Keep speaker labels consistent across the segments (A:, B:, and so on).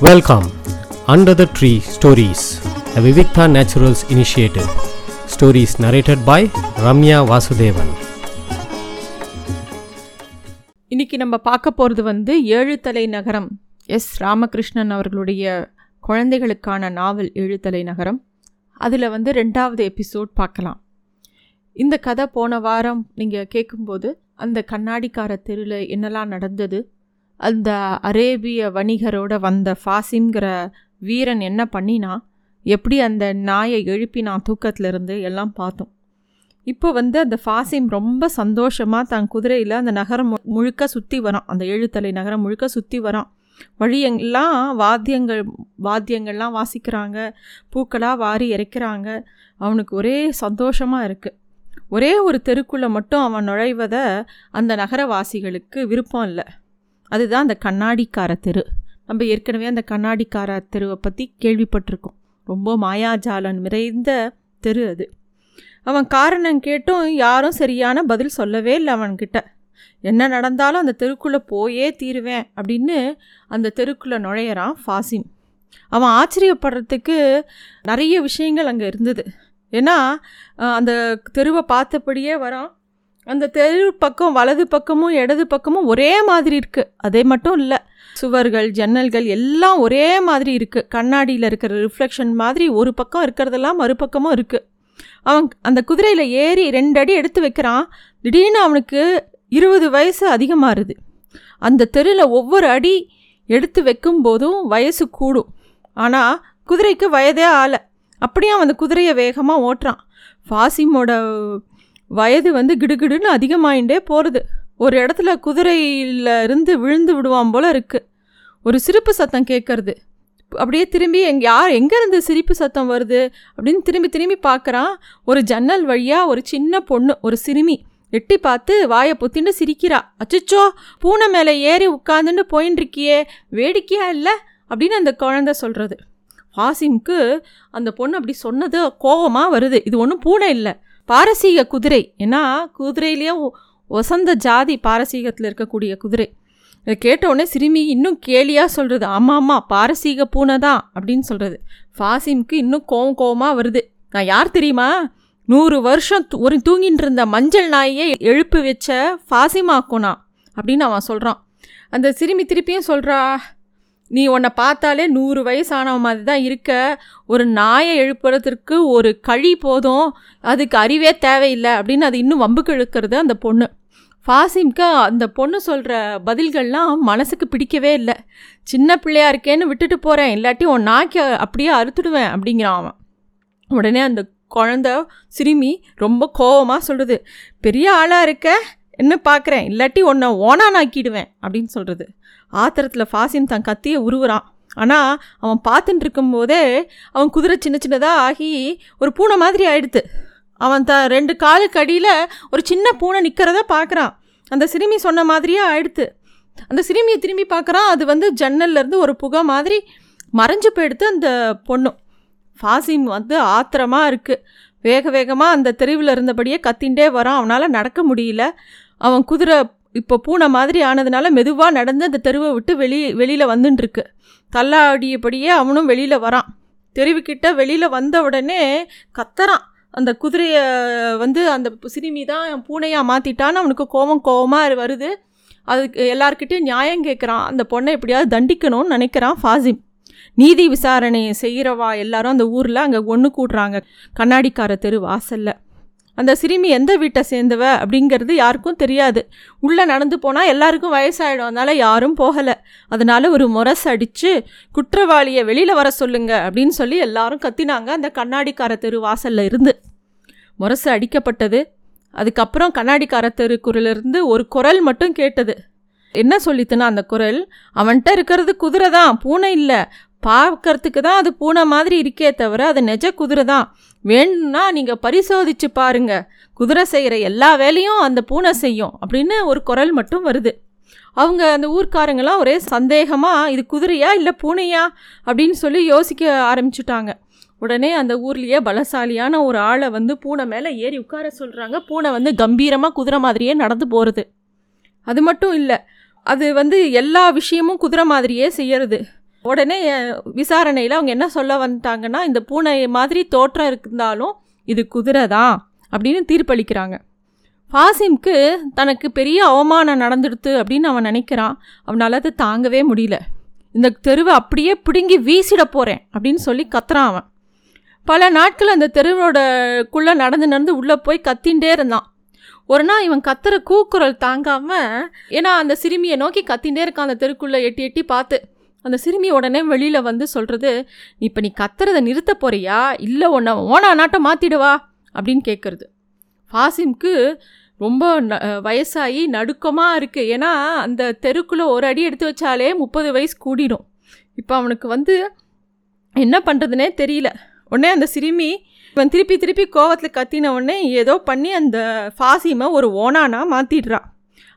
A: Welcome under the tree stories a Vivikta naturals initiative Stories narrated by Ramya Vasudevan
B: இன்னைக்கு நம்ம பார்க்க போகிறது வந்து ஏழுத்தலை நகரம். எஸ். ராமகிருஷ்ணன் அவர்களுடைய குழந்தைகளுக்கான நாவல் ஏழுத்தலை நகரம். அதில் வந்து ரெண்டாவது எபிசோட் பார்க்கலாம். இந்த கதை போன வாரம் நீங்கள் கேட்கும்போது அந்த கண்ணாடிக்கார தெருவில் என்னெல்லாம் நடந்தது அந்த அரேபிய வணிகரோட வந்த ஃபாசிம்ங்கிற வீரன் என்ன பண்ணினா எப்படி அந்த நாயை எழுப்பினான் தூக்கத்திலிருந்து எல்லாம் பார்த்தோம். இப்போ வந்து அந்த ஃபாசிம் ரொம்ப சந்தோஷமாக தன் குதிரையில் அந்த நகரம் முழுக்க சுற்றி வரான். அந்த எழுத்தலை நகரம் முழுக்க சுற்றி வரான். வழியெல்லாம் வாத்தியங்கள் வாத்தியங்கள்லாம் வாசிக்கிறாங்க. பூக்களாக வாரி இறைக்கிறாங்க அவனுக்கு ஒரே சந்தோஷமாக இருக்குது ஒரே ஒரு தெருக்குள்ளே மட்டும் அவன் நுழைவதை அந்த நகரவாசிகளுக்கு விருப்பம் இல்லை. அதுதான் அந்த கண்ணாடிக்கார தெரு. நம்ம ஏற்கனவே அந்த கண்ணாடிக்கார தெருவை பற்றி கேள்விப்பட்டிருக்கோம். ரொம்ப மாயாஜாலன் நிறைந்த தெரு அது. அவன் காரணம் கேட்டும் யாரும் சரியான பதில் சொல்லவே இல்லை அவன்கிட்ட. என்ன நடந்தாலும் அந்த தெருக்குள்ளே போயே தீருவேன் அப்படின்னு அந்த தெருக்குள்ளே நுழையிறான் ஃபாசிம். அவன் ஆச்சரியப்படுறதுக்கு நிறைய விஷயங்கள் அங்கே இருந்தது. ஏன்னா அந்த தெருவை பார்த்தபடியே வரான் அந்த தெரு பக்கம் வலது பக்கமும் இடது பக்கமும் ஒரே மாதிரி இருக்குது அதே மட்டும் இல்லை. சுவர்கள் ஜன்னல்கள் எல்லாம் ஒரே மாதிரி இருக்குது கண்ணாடியில் இருக்கிற ரிஃப்ளெக்ஷன் மாதிரி ஒரு பக்கம் இருக்கிறதெல்லாம் மறுபக்கமும் இருக்குது அவன் அந்த குதிரையில் ஏறி ரெண்டு அடி எடுத்து வைக்கிறான். திடீர்னு அவனுக்கு இருபது வயசு அதிகமாகுது அந்த தெருவில் ஒவ்வொரு அடி எடுத்து வைக்கும் போதும் வயசு கூடும். ஆனால் குதிரைக்கு வயதே ஆலை. அப்படியே அவன் அந்த குதிரையை வேகமாக ஓட்டுறான். ஃபாசிமோட வயது வந்து கிடுகிடுன்னு அதிகமாயிண்டே போகிறது ஒரு இடத்துல குதிரையில் இருந்து விழுந்து விடுவான் போல் இருக்குது ஒரு சிரிப்பு சத்தம் கேட்கறது அப்படியே திரும்பி எங் யார் எங்கேருந்து சிரிப்பு சத்தம் வருது அப்படின்னு திரும்பி திரும்பி பார்க்குறான் ஒரு ஜன்னல் வழியாக ஒரு சின்ன பொண்ணு ஒரு சிறுமி. எட்டி பார்த்து வாயை பொத்தின்னு சிரிக்கிறா. அச்சச்சோ பூனை மேலே ஏறி உட்காந்துன்னு போயின்ட்டுருக்கியே வேடிக்கையாக வேடிக்கையா இல்லை? அப்படின்னு அந்த குழந்தை சொல்கிறது வாசிம்க்கு அந்த பொண்ணு அப்படி சொன்னது கோபமாக வருது. இது ஒன்றும் பூனை இல்லை. பாரசீக குதிரை. ஏன்னா குதிரையிலேயே ஒசந்த ஜாதி பாரசீகத்தில் இருக்கக்கூடிய குதிரை. இதை கேட்டவுடனே சிறுமி இன்னும் கேலியாக சொல்கிறது ஆமாம் ஆமாம் பாரசீக பூனை தான் அப்படின்னு சொல்கிறது ஃபாசிம்க்கு இன்னும் கோவம் கோவமாக வருது. நான் யார் தெரியுமா? நூறு வருஷம் ஒரு தூங்கிட்டு இருந்த மஞ்சள் நாயை எழுப்பி வச்ச ஃபாசிமாக்கோனா அப்படின்னு அவன் சொல்கிறான் அந்த சிறுமி திருப்பியும் சொல்கிறா நீ உன்னை பார்த்தாலே நூறு வயசானவ மாதிரி தான் இருக்க. ஒரு நாயை எழுப்புறதுக்கு ஒரு கழி போதும். அதுக்கு அறிவே தேவையில்லை அப்படின்னு அது இன்னும் வம்புக்கு இழுக்கிறது அந்த பொண்ணு. ஃபாசிம்க்கு அந்த பொண்ணு சொல்கிற பதில்கள்லாம் மனசுக்கு பிடிக்கவே இல்லை. சின்ன பிள்ளையா இருக்கேன்னு விட்டுட்டு போகிறேன் இல்லாட்டி உன் நாய்க்கு அப்படியே அறுத்துடுவேன் அப்படிங்கிறான் அவன். உடனே அந்த குழந்த சிறுமி ரொம்ப கோவமாக சொல்கிறது பெரிய ஆளாக இருக்க? என்ன பார்க்குறேன்? இல்லாட்டி உன்னை ஓனானாக்கிடுவேன் அப்படின்னு சொல்கிறது ஆத்திரத்தில் ஃபாசிம் தன் கத்தியை உருவுறான். ஆனால் அவன் பார்த்துட்டு இருக்கும்போதே அவன் குதிரை சின்ன சின்னதாக ஆகி ஒரு பூனை மாதிரி ஆயிடுத்து. அவன் த ரெண்டு காலுக்கு அடியில் ஒரு சின்ன பூனை நிற்கிறத பார்க்குறான். அந்த சிறுமி சொன்ன மாதிரியே ஆயிடுத்து. அந்த சிறுமியை திரும்பி பார்க்குறான். அது வந்து ஜன்னல்லேருந்து ஒரு புகை மாதிரி மறைஞ்சு போயிடுத்து அந்த பொண்ணு. ஃபாசிம் வந்து ஆத்திரமாக இருக்குது வேக வேகமாக அந்த தெருவில் இருந்தபடியே கத்திண்டே வரான். அவனால் நடக்க முடியல. அவன் குதிரை இப்போ பூனை மாதிரி ஆனதுனால மெதுவாக நடந்து அந்த தெருவை விட்டு வெளி வெளியில் வந்துட்டுருக்கு தள்ளாடியபடியே அவனும் வெளியில் வரான். தெருவுக்கிட்ட வெளியில் வந்த உடனே கத்துறான். அந்த குதிரையை வந்து அந்த சிறுமி தான் பூனையாக மாற்றிட்டான்னு அவனுக்கு கோவம் கோவமாக வருது. அதுக்கு எல்லார்கிட்டயும் நியாயம் கேட்குறான் அந்த பொண்ணை எப்படியாவது தண்டிக்கணும்னு நினைக்கிறான் ஃபாசிம். நீதி விசாரணை செய்கிறவா எல்லாரும் அந்த ஊரில் அங்கே ஒன்று கூடுறாங்க. கண்ணாடிக்கார தெரு வாசலில். அந்த சிறுமி எந்த வீட்டை சேர்ந்தவ அப்படிங்கிறது யாருக்கும் தெரியாது. உள்ளே நடந்து போனால் எல்லாருக்கும் வயசாயிடும். அதனால் யாரும் போகலை. அதனால் ஒரு முரசு அடித்து குற்றவாளியை வெளியில் வர சொல்லுங்க அப்படின்னு சொல்லி எல்லாரும் கத்தினாங்க அந்த கண்ணாடிக்கார தெரு வாசலில் இருந்து. முரசு அடிக்கப்பட்டது. அதுக்கப்புறம் கண்ணாடிக்கார தெருக்குறிலிருந்து ஒரு குரல் மட்டும் கேட்டது. என்ன சொல்லித்துனா அந்த குரல்? அவன்கிட்ட இருக்கிறது குதிரை தான் பூனை இல்லை. பார்க்கறதுக்கு தான் அது பூனை மாதிரி இருக்கே தவிர அது நெஜ குதிரை தான். வேணும்னா நீங்கள் பரிசோதிச்சு பாருங்க. குதிரை செய்கிற எல்லா வேலையும் அந்த பூனை செய்யும் அப்படின்னு ஒரு குரல் மட்டும் வருது. அவங்க அந்த ஊர்க்காரங்களாம் ஒரே சந்தேகமாக இது குதிரையா இல்லை பூனையா? அப்படின்னு சொல்லி யோசிக்க ஆரம்பிச்சுட்டாங்க. உடனே அந்த ஊர்லேயே பலசாலியான ஒரு ஆளை வந்து பூனை மேலே ஏறி உட்கார சொல்கிறாங்க பூனை வந்து கம்பீரமாக குதிரை மாதிரியே நடந்து போகிறது அது மட்டும் இல்லை அது வந்து எல்லா விஷயமும் குதிரை மாதிரியே செய்யறது. உடனே விசாரணையில் அவங்க என்ன சொல்ல வந்துட்டாங்கன்னா இந்த பூனை மாதிரி தோற்றம் இருந்தாலும் இது குதிரை தான் அப்படின்னு தீர்ப்பளிக்கிறாங்க. ஃபாசிம்க்கு தனக்கு பெரிய அவமானம் நடந்துடுத்து அப்படின்னு அவன் நினைக்கிறான். அவனால் அதை தாங்கவே முடியல. இந்த தெருவை அப்படியே பிடுங்கி வீசிட போகிறேன் அப்படின்னு சொல்லி கத்துறான் அவன். பல நாட்கள் அந்த தெருவோடக்குள்ளே நடந்து நடந்து உள்ளே போய் கத்தின்ண்டே இருந்தான். ஒரு நாள் இவன் கத்துற கூக்குரல் தாங்காமல் ஏன்னா அந்த சிறுமியை நோக்கி கத்தின்ண்டே இருக்கான் அந்த தெருக்குள்ளே எட்டி எட்டி பார்த்து. அந்த சிறுமி உடனே வெளியில் வந்து சொல்கிறது இப்போ நீ கத்துறதை நிறுத்த போறியா? இல்லை உன்னை ஓனா நாட்டம் மாற்றிடுவா அப்படின்னு கேட்குறது ஃபாசிம்க்கு ரொம்ப ந வயசாகி நடுக்கமாக இருக்குது ஏன்னா அந்த தெருக்குள்ளே ஒரு அடி எடுத்து வச்சாலே முப்பது வயசு கூடிடும். இப்போ அவனுக்கு வந்து என்ன பண்ணுறதுனே தெரியல. உடனே அந்த சிறுமி இவன் திருப்பி திருப்பி கோவத்தில் கத்தின உடனே ஏதோ பண்ணி அந்த ஃபாசிமை ஒரு ஓனானா மாற்றிடுறான்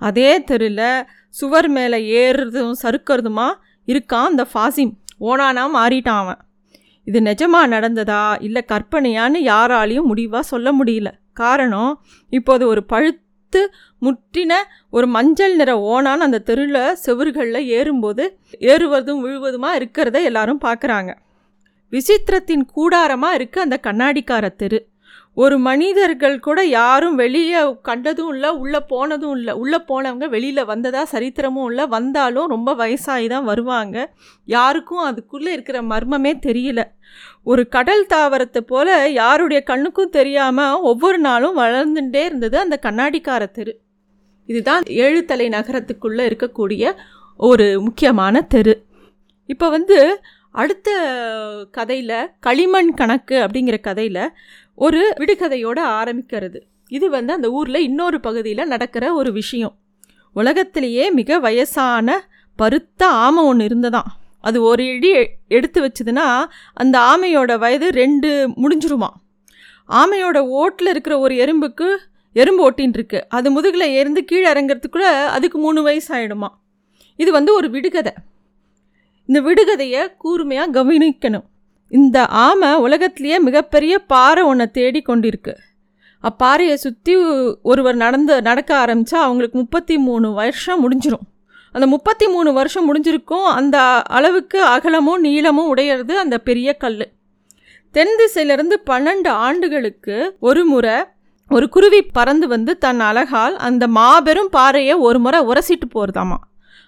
B: அதே தெருவில் சுவர் மேலே ஏறுறதும் சறுக்கிறதுமா இருக்கான் அந்த ஃபாசிம். ஓனானா மாறிட்டான் அவன். இது நிஜமாக நடந்ததா? இல்லை கற்பனையான்னு யாராலையும் முடிவாக சொல்ல முடியல. காரணம் இப்போது ஒரு பழுத்து முற்றின ஒரு மஞ்சள் நிற ஓனான் அந்த தெருவில் செவறுகளில் ஏறும்போது ஏறுவதும் விழுவதுமாக இருக்கிறத எல்லாரும் பார்க்குறாங்க. விசித்திரத்தின் கூடாரமாக இருக்குது அந்த கண்ணாடிக்கார தெரு. ஒரு மனிதர்கள் கூட யாரும் வெளியே கண்டதும் இல்லை உள்ளே போனதும் இல்லை. உள்ளே போனவங்க வெளியில் வந்ததாக சரித்திரமும் இல்லை. வந்தாலும் ரொம்ப வயசாகி தான் வருவாங்க. யாருக்கும் அதுக்குள்ளே இருக்கிற மர்மமே தெரியல. ஒரு கடல் தாவரத்தை போல் யாருடைய கண்ணுக்கும் தெரியாமல் ஒவ்வொரு நாளும் வளர்ந்துட்டே இருந்தது அந்த கண்ணாடிக்கார தெரு. இதுதான் ஏழுத்தலை நகரத்துக்குள்ளே இருக்கக்கூடிய ஒரு முக்கியமான தெரு. இப்போ வந்து அடுத்த கதையில் களிமண் கணக்கு அப்படிங்கிற கதையில் ஒரு விடுகதையோடு ஆரம்பிக்கிறது. இது வந்து அந்த ஊரில் இன்னொரு பகுதியில் நடக்கிற ஒரு விஷயம். உலகத்திலேயே மிக வயசான பருத்த ஆமை ஒன்று இருந்ததாம். அது ஒரு இடி எடுத்து வச்சதுன்னா அந்த ஆமையோட வயது ரெண்டு முடிஞ்சிருமா ஆமையோட ஓட்டில் இருக்கிற ஒரு எறும்புக்கு எறும்பு ஓட்டின்னு இருக்கு அது முதுகில் இருந்து கீழே இறங்கிறதுக்குள்ள அதுக்கு மூணு வயசு ஆகிடுமா இது வந்து ஒரு விடுகதை. இந்த விடுகதையை கூர்மையாக கவனிக்கணும். இந்த ஆமை உலகத்திலேயே மிகப்பெரிய பாறை ஒன்றை தேடி கொண்டிருக்கு. அப்பாறையை சுற்றி ஒருவர் நடந்து நடக்க ஆரம்பித்தா அவங்களுக்கு முப்பத்தி மூணு வருஷம் முடிஞ்சிடும் அந்த முப்பத்தி மூணு வருஷம் முடிஞ்சிருக்கும் அந்த அளவுக்கு அகலமும் நீளமும் உடையிறது அந்த பெரிய கல் தென் திசையிலிருந்து பன்னெண்டு ஆண்டுகளுக்கு ஒரு முறை ஒரு குருவி பறந்து வந்து தன் அழகால் அந்த மாபெரும் பாறையை ஒரு முறை உரசிட்டு போகிறதாமா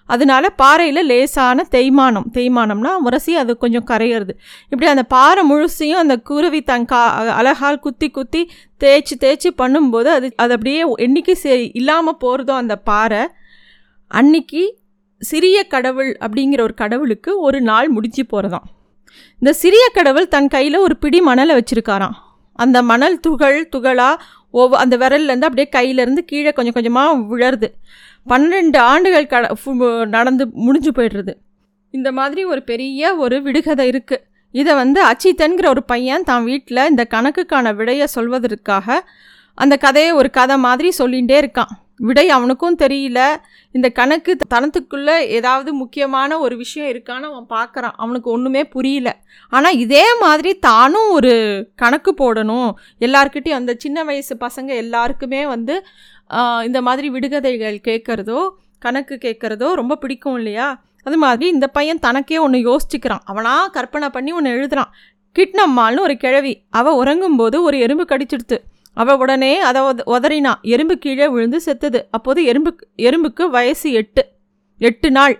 B: அதனால பாறையில் லேசான தேய்மானம். தேய்மானம்னா முரசி அது கொஞ்சம் கரையிறது. இப்படி அந்த பாறை முழுசையும் அந்த குருவி தன் கா அழகால் குத்தி குத்தி தேய்ச்சி தேய்ச்சி பண்ணும்போது அது அது அப்படியே என்றைக்கு சரி இல்லாமல் போகிறதோ அந்த பாறை அன்னைக்கு சிறிய கடவுள் அப்படிங்கிற ஒரு கடவுளுக்கு ஒரு நாள் முடிஞ்சு போகிறதாம் இந்த சிறிய கடவுள் தன் கையில் ஒரு பிடி மணலை வச்சுருக்காராம். அந்த மணல் துகள் துகளாக ஒவ்வொ அந்த விரல்லேருந்து அப்படியே கையிலேருந்து கீழே கொஞ்சம் கொஞ்சமாக விழருது. பன்னெண்டு ஆண்டுகள் கட நடந்து முடிஞ்சு போயிடுறது. இந்த மாதிரி ஒரு பெரிய ஒரு விடுகதை இருக்குது இதை வந்து அச்சித்தன்கிற ஒரு பையன் தான் வீட்டில் இந்த கணக்குக்கான விடையை சொல்வதற்காக அந்த கதையை ஒரு கதை மாதிரி சொல்லிகிட்டே இருக்கான். விடை அவனுக்கும் தெரியல. இந்த கணக்கு தனத்துக்குள்ளே ஏதாவது முக்கியமான ஒரு விஷயம் இருக்கான்னு அவன் பார்க்குறான் அவனுக்கு ஒன்றுமே புரியல. ஆனால் இதே மாதிரி தானும் ஒரு கணக்கு போடணும். எல்லாருக்கிட்டையும் அந்த சின்ன வயசு பசங்க எல்லாருக்குமே வந்து இந்த மாதிரி விடுகதைகள் கேட்குறதோ கணக்கு கேட்குறதோ ரொம்ப பிடிக்கும் இல்லையா? அது மாதிரி இந்த பையன் தனக்கே ஒன்று யோசிச்சுக்கிறான். அவனாக கற்பனை பண்ணி ஒன்று எழுதுறான். கிட்னம்மாள்னு ஒரு கிழவி. அவள் உறங்கும்போது ஒரு எறும்பு கடிச்சிடுத்து. அவள் உடனே அதை உதறினா எறும்பு கீழே விழுந்து செத்துது. அப்போது எறும்பு எறும்புக்கு வயசு எட்டு எட்டு நாள்.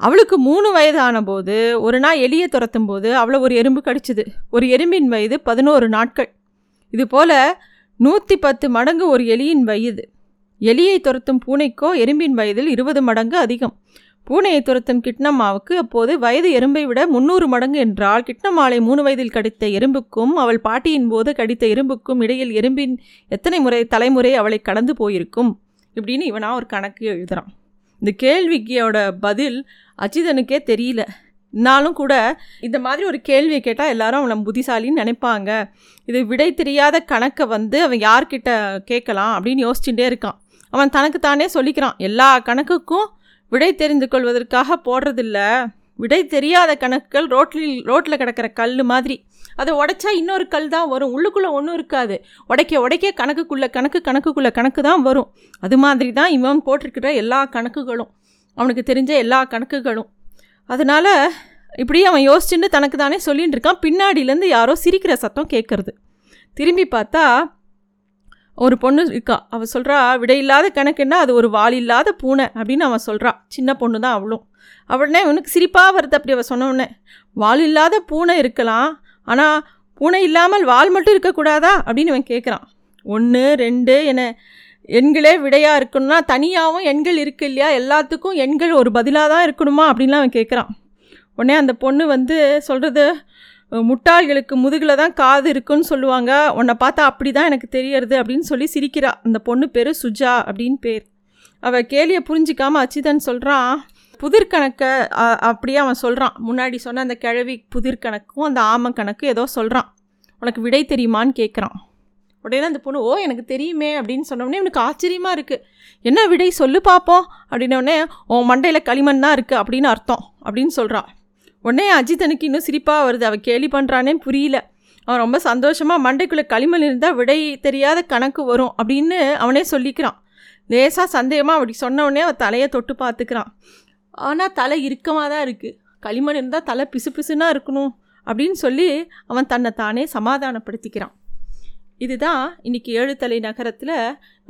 B: அவளுக்கு மூணு வயதான போது ஒரு நாள் எலியை துரத்தும் போது அவளை ஒரு எறும்பு கடிச்சிது. ஒரு எறும்பின் வயது பதினோரு நாட்கள். இது போல் நூற்றி பத்து மடங்கு ஒரு எலியின் வயது. எலியை துரத்தும் பூனைக்கோ எறும்பின் வயதில் இருபது மடங்கு அதிகம். பூனையை துரத்தும் கிட்னம்மாவுக்கு அப்போது வயது எறும்பை விட முன்னூறு மடங்கு என்றால் கிட்னம்மாளை மூணு வயதில் கடித்த எறும்புக்கும் அவள் பாட்டியின் போது கடித்த எறும்புக்கும் இடையில் எறும்பின் எத்தனை முறை தலைமுறை அவளை கடந்து போயிருக்கும்? இப்படின்னு இவனா ஒரு கணக்கு எழுதுகிறான் இந்த கேள்விக்கியோட பதில் அஜிதனுக்கே தெரியல. இருந்தாலும் கூட இந்த மாதிரி ஒரு கேள்வியை கேட்டால் எல்லாரும் அவனை புத்திசாலின்னு நினைப்பாங்க. இது விடை தெரியாத கணக்கை வந்து அவன் யார்கிட்ட கேட்கலாம் அப்படின்னு யோசிச்சுட்டே இருக்கான். அவன் தனக்கு தானே சொல்லிக்கிறான். எல்லா கணக்குக்கும் விடை தெரிந்து கொள்வதற்காக போடுறதில்ல. விடை தெரியாத கணக்குகள் ரோட்டில் ரோட்டில் கிடக்கிற கல் மாதிரி. அதை உடைச்சா இன்னொரு கல் தான் வரும். உள்ளுக்குள்ளே ஒன்றும் இருக்காது. உடைக்க உடைக்க கணக்குக்குள்ளே கணக்கு கணக்குக்குள்ளே கணக்கு தான் வரும். அது மாதிரி தான் இவன் போட்டிருக்கிற எல்லா கணக்குகளும். அவனுக்கு தெரிஞ்ச எல்லா கணக்குகளும். அதனால் இப்படி அவன் யோசிச்சுன்னு தனக்கு தானே சொல்லிகிட்டு இருக்கான். பின்னாடியிலேருந்து யாரோ சிரிக்கிற சத்தம் கேட்குறது திரும்பி பார்த்தா ஒரு பொண்ணு இருக்கா அவள் சொல்கிறா விடையில்லாத கணக்குன்னா அது ஒரு வால் இல்லாத பூனை அப்படின்னு அவன் சொல்கிறான் சின்ன பொண்ணு தான் அவளும். அவடனே உனக்கு சிரிப்பாக வருது அப்படி அவள் சொன்ன வால் இல்லாத பூனை இருக்கலாம் ஆனால் பூனை இல்லாமல் வால் மட்டும் இருக்கக்கூடாதா? அப்படின்னு அவன் கேட்குறான் ஒன்று ரெண்டு என எண்களே விடையாக இருக்கணும்னா தனியாகவும் எண்கள் இருக்கு இல்லையா? எல்லாத்துக்கும் எண்கள் ஒரு பதிலாக தான் இருக்கணுமா? அப்படின்லாம் அவன் கேட்குறான் உடனே அந்த பொண்ணு வந்து சொல்கிறது முட்டாள்களுக்கு முதுகில் தான் காது இருக்குன்னு சொல்லுவாங்க. உன்னை பார்த்தா அப்படி தான் எனக்கு தெரியறது அப்படின்னு சொல்லி சிரிக்கிறா. அந்த பொண்ணு பேர் சுஜா அப்படின்னு பேர். அவள் கேலியை புரிஞ்சிக்காம அச்சிதன் சொல்கிறான் புதிர் கணக்கை அப்படியே அவன் சொல்கிறான் முன்னாடி சொன்ன அந்த கிழவி புதிர் கணக்கும் அந்த ஆம கணக்கு ஏதோ சொல்கிறான் உனக்கு விடை தெரியுமான்னு கேட்குறான் உடனே அந்த பொண்ணு ஓ எனக்கு தெரியுமே அப்படின்னு சொன்னோடனே இவனுக்கு ஆச்சரியமாக இருக்குது என்ன விடை சொல்லு பார்ப்போம் அப்படின்னோடனே உன் மண்டையில் களிமண் தான் இருக்குது அப்படின்னு அர்த்தம் அப்படின்னு சொல்கிறான் உடனே அஜித்தனுக்கு இன்னும் சிரிப்பாக வருது. அவள் கேலி பண்ணுறானே புரியல. அவன் ரொம்ப சந்தோஷமாக மண்டைக்குள்ளே களிமண் இருந்தால் விடை தெரியாத கணக்கு வரும் அப்படின்னு அவனே சொல்லிக்கிறான். லேசாக சந்தேகமாக அப்படி சொன்னவொடனே அவன் தலையை தொட்டு பார்த்துக்கிறான். ஆனால் தலை இறுக்கமாக தான் இருக்குது களிமண் இருந்தால் தலை பிசு பிசுனா இருக்கணும் அப்படின்னு சொல்லி அவன் தன்னை தானே சமாதானப்படுத்திக்கிறான். இதுதான் இன்னைக்கு ஏழுத்தலை நகரத்தில்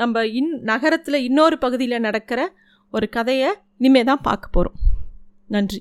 B: நம்ம இன் நகரத்தில் இன்னொரு பகுதியில் நடக்கிற ஒரு கதையை இனிமே தான் பார்க்க போகிறோம் நன்றி.